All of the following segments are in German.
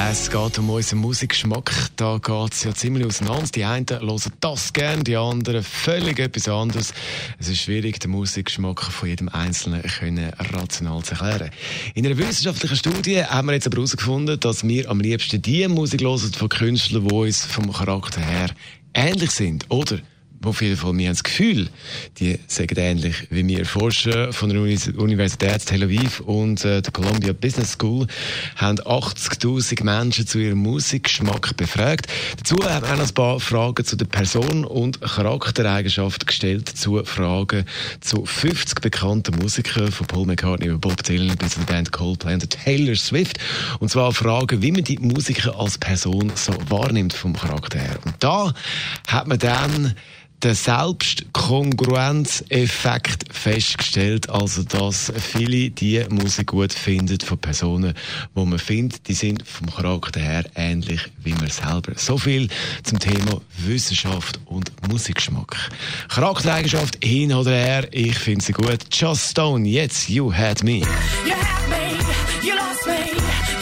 es geht um unseren Musikgeschmack. Da geht es ja ziemlich auseinander. Die einen hören das gerne, die anderen völlig etwas anderes. Es ist schwierig, den Musikgeschmack von jedem Einzelnen können rational zu erklären. In einer wissenschaftlichen Studie haben wir jetzt aber herausgefunden, dass wir am liebsten die Musik hören von Künstlern, die uns vom Charakter her ähnlich sind. Oder auf jeden Fall, wir haben das Gefühl, die sagen ähnlich wie wir. Forscher von der Universität Tel Aviv und äh, der Columbia Business School haben 80.000 Menschen zu ihrem Musikgeschmack befragt. Dazu haben wir auch ein paar Fragen zu der Person und Charaktereigenschaft gestellt, zu Fragen zu 50 bekannten Musikern, von Paul McCartney über Bob Dylan bis zur Band Coldplay und Taylor Swift. Und zwar Fragen, wie man die Musiker als Person so wahrnimmt vom Charakter her. Und da hat man dann den Selbstkongruenzeffekt festgestellt, also dass viele die Musik gut finden von Personen, wo man findet, die sind vom Charakter her ähnlich wie man selber. So viel zum Thema Wissenschaft und Musikgeschmack. Charaktereigenschaft hin oder her, ich finde sie gut. Just Stone, jetzt You Had Me. You had me, you lost me,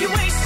you wasted.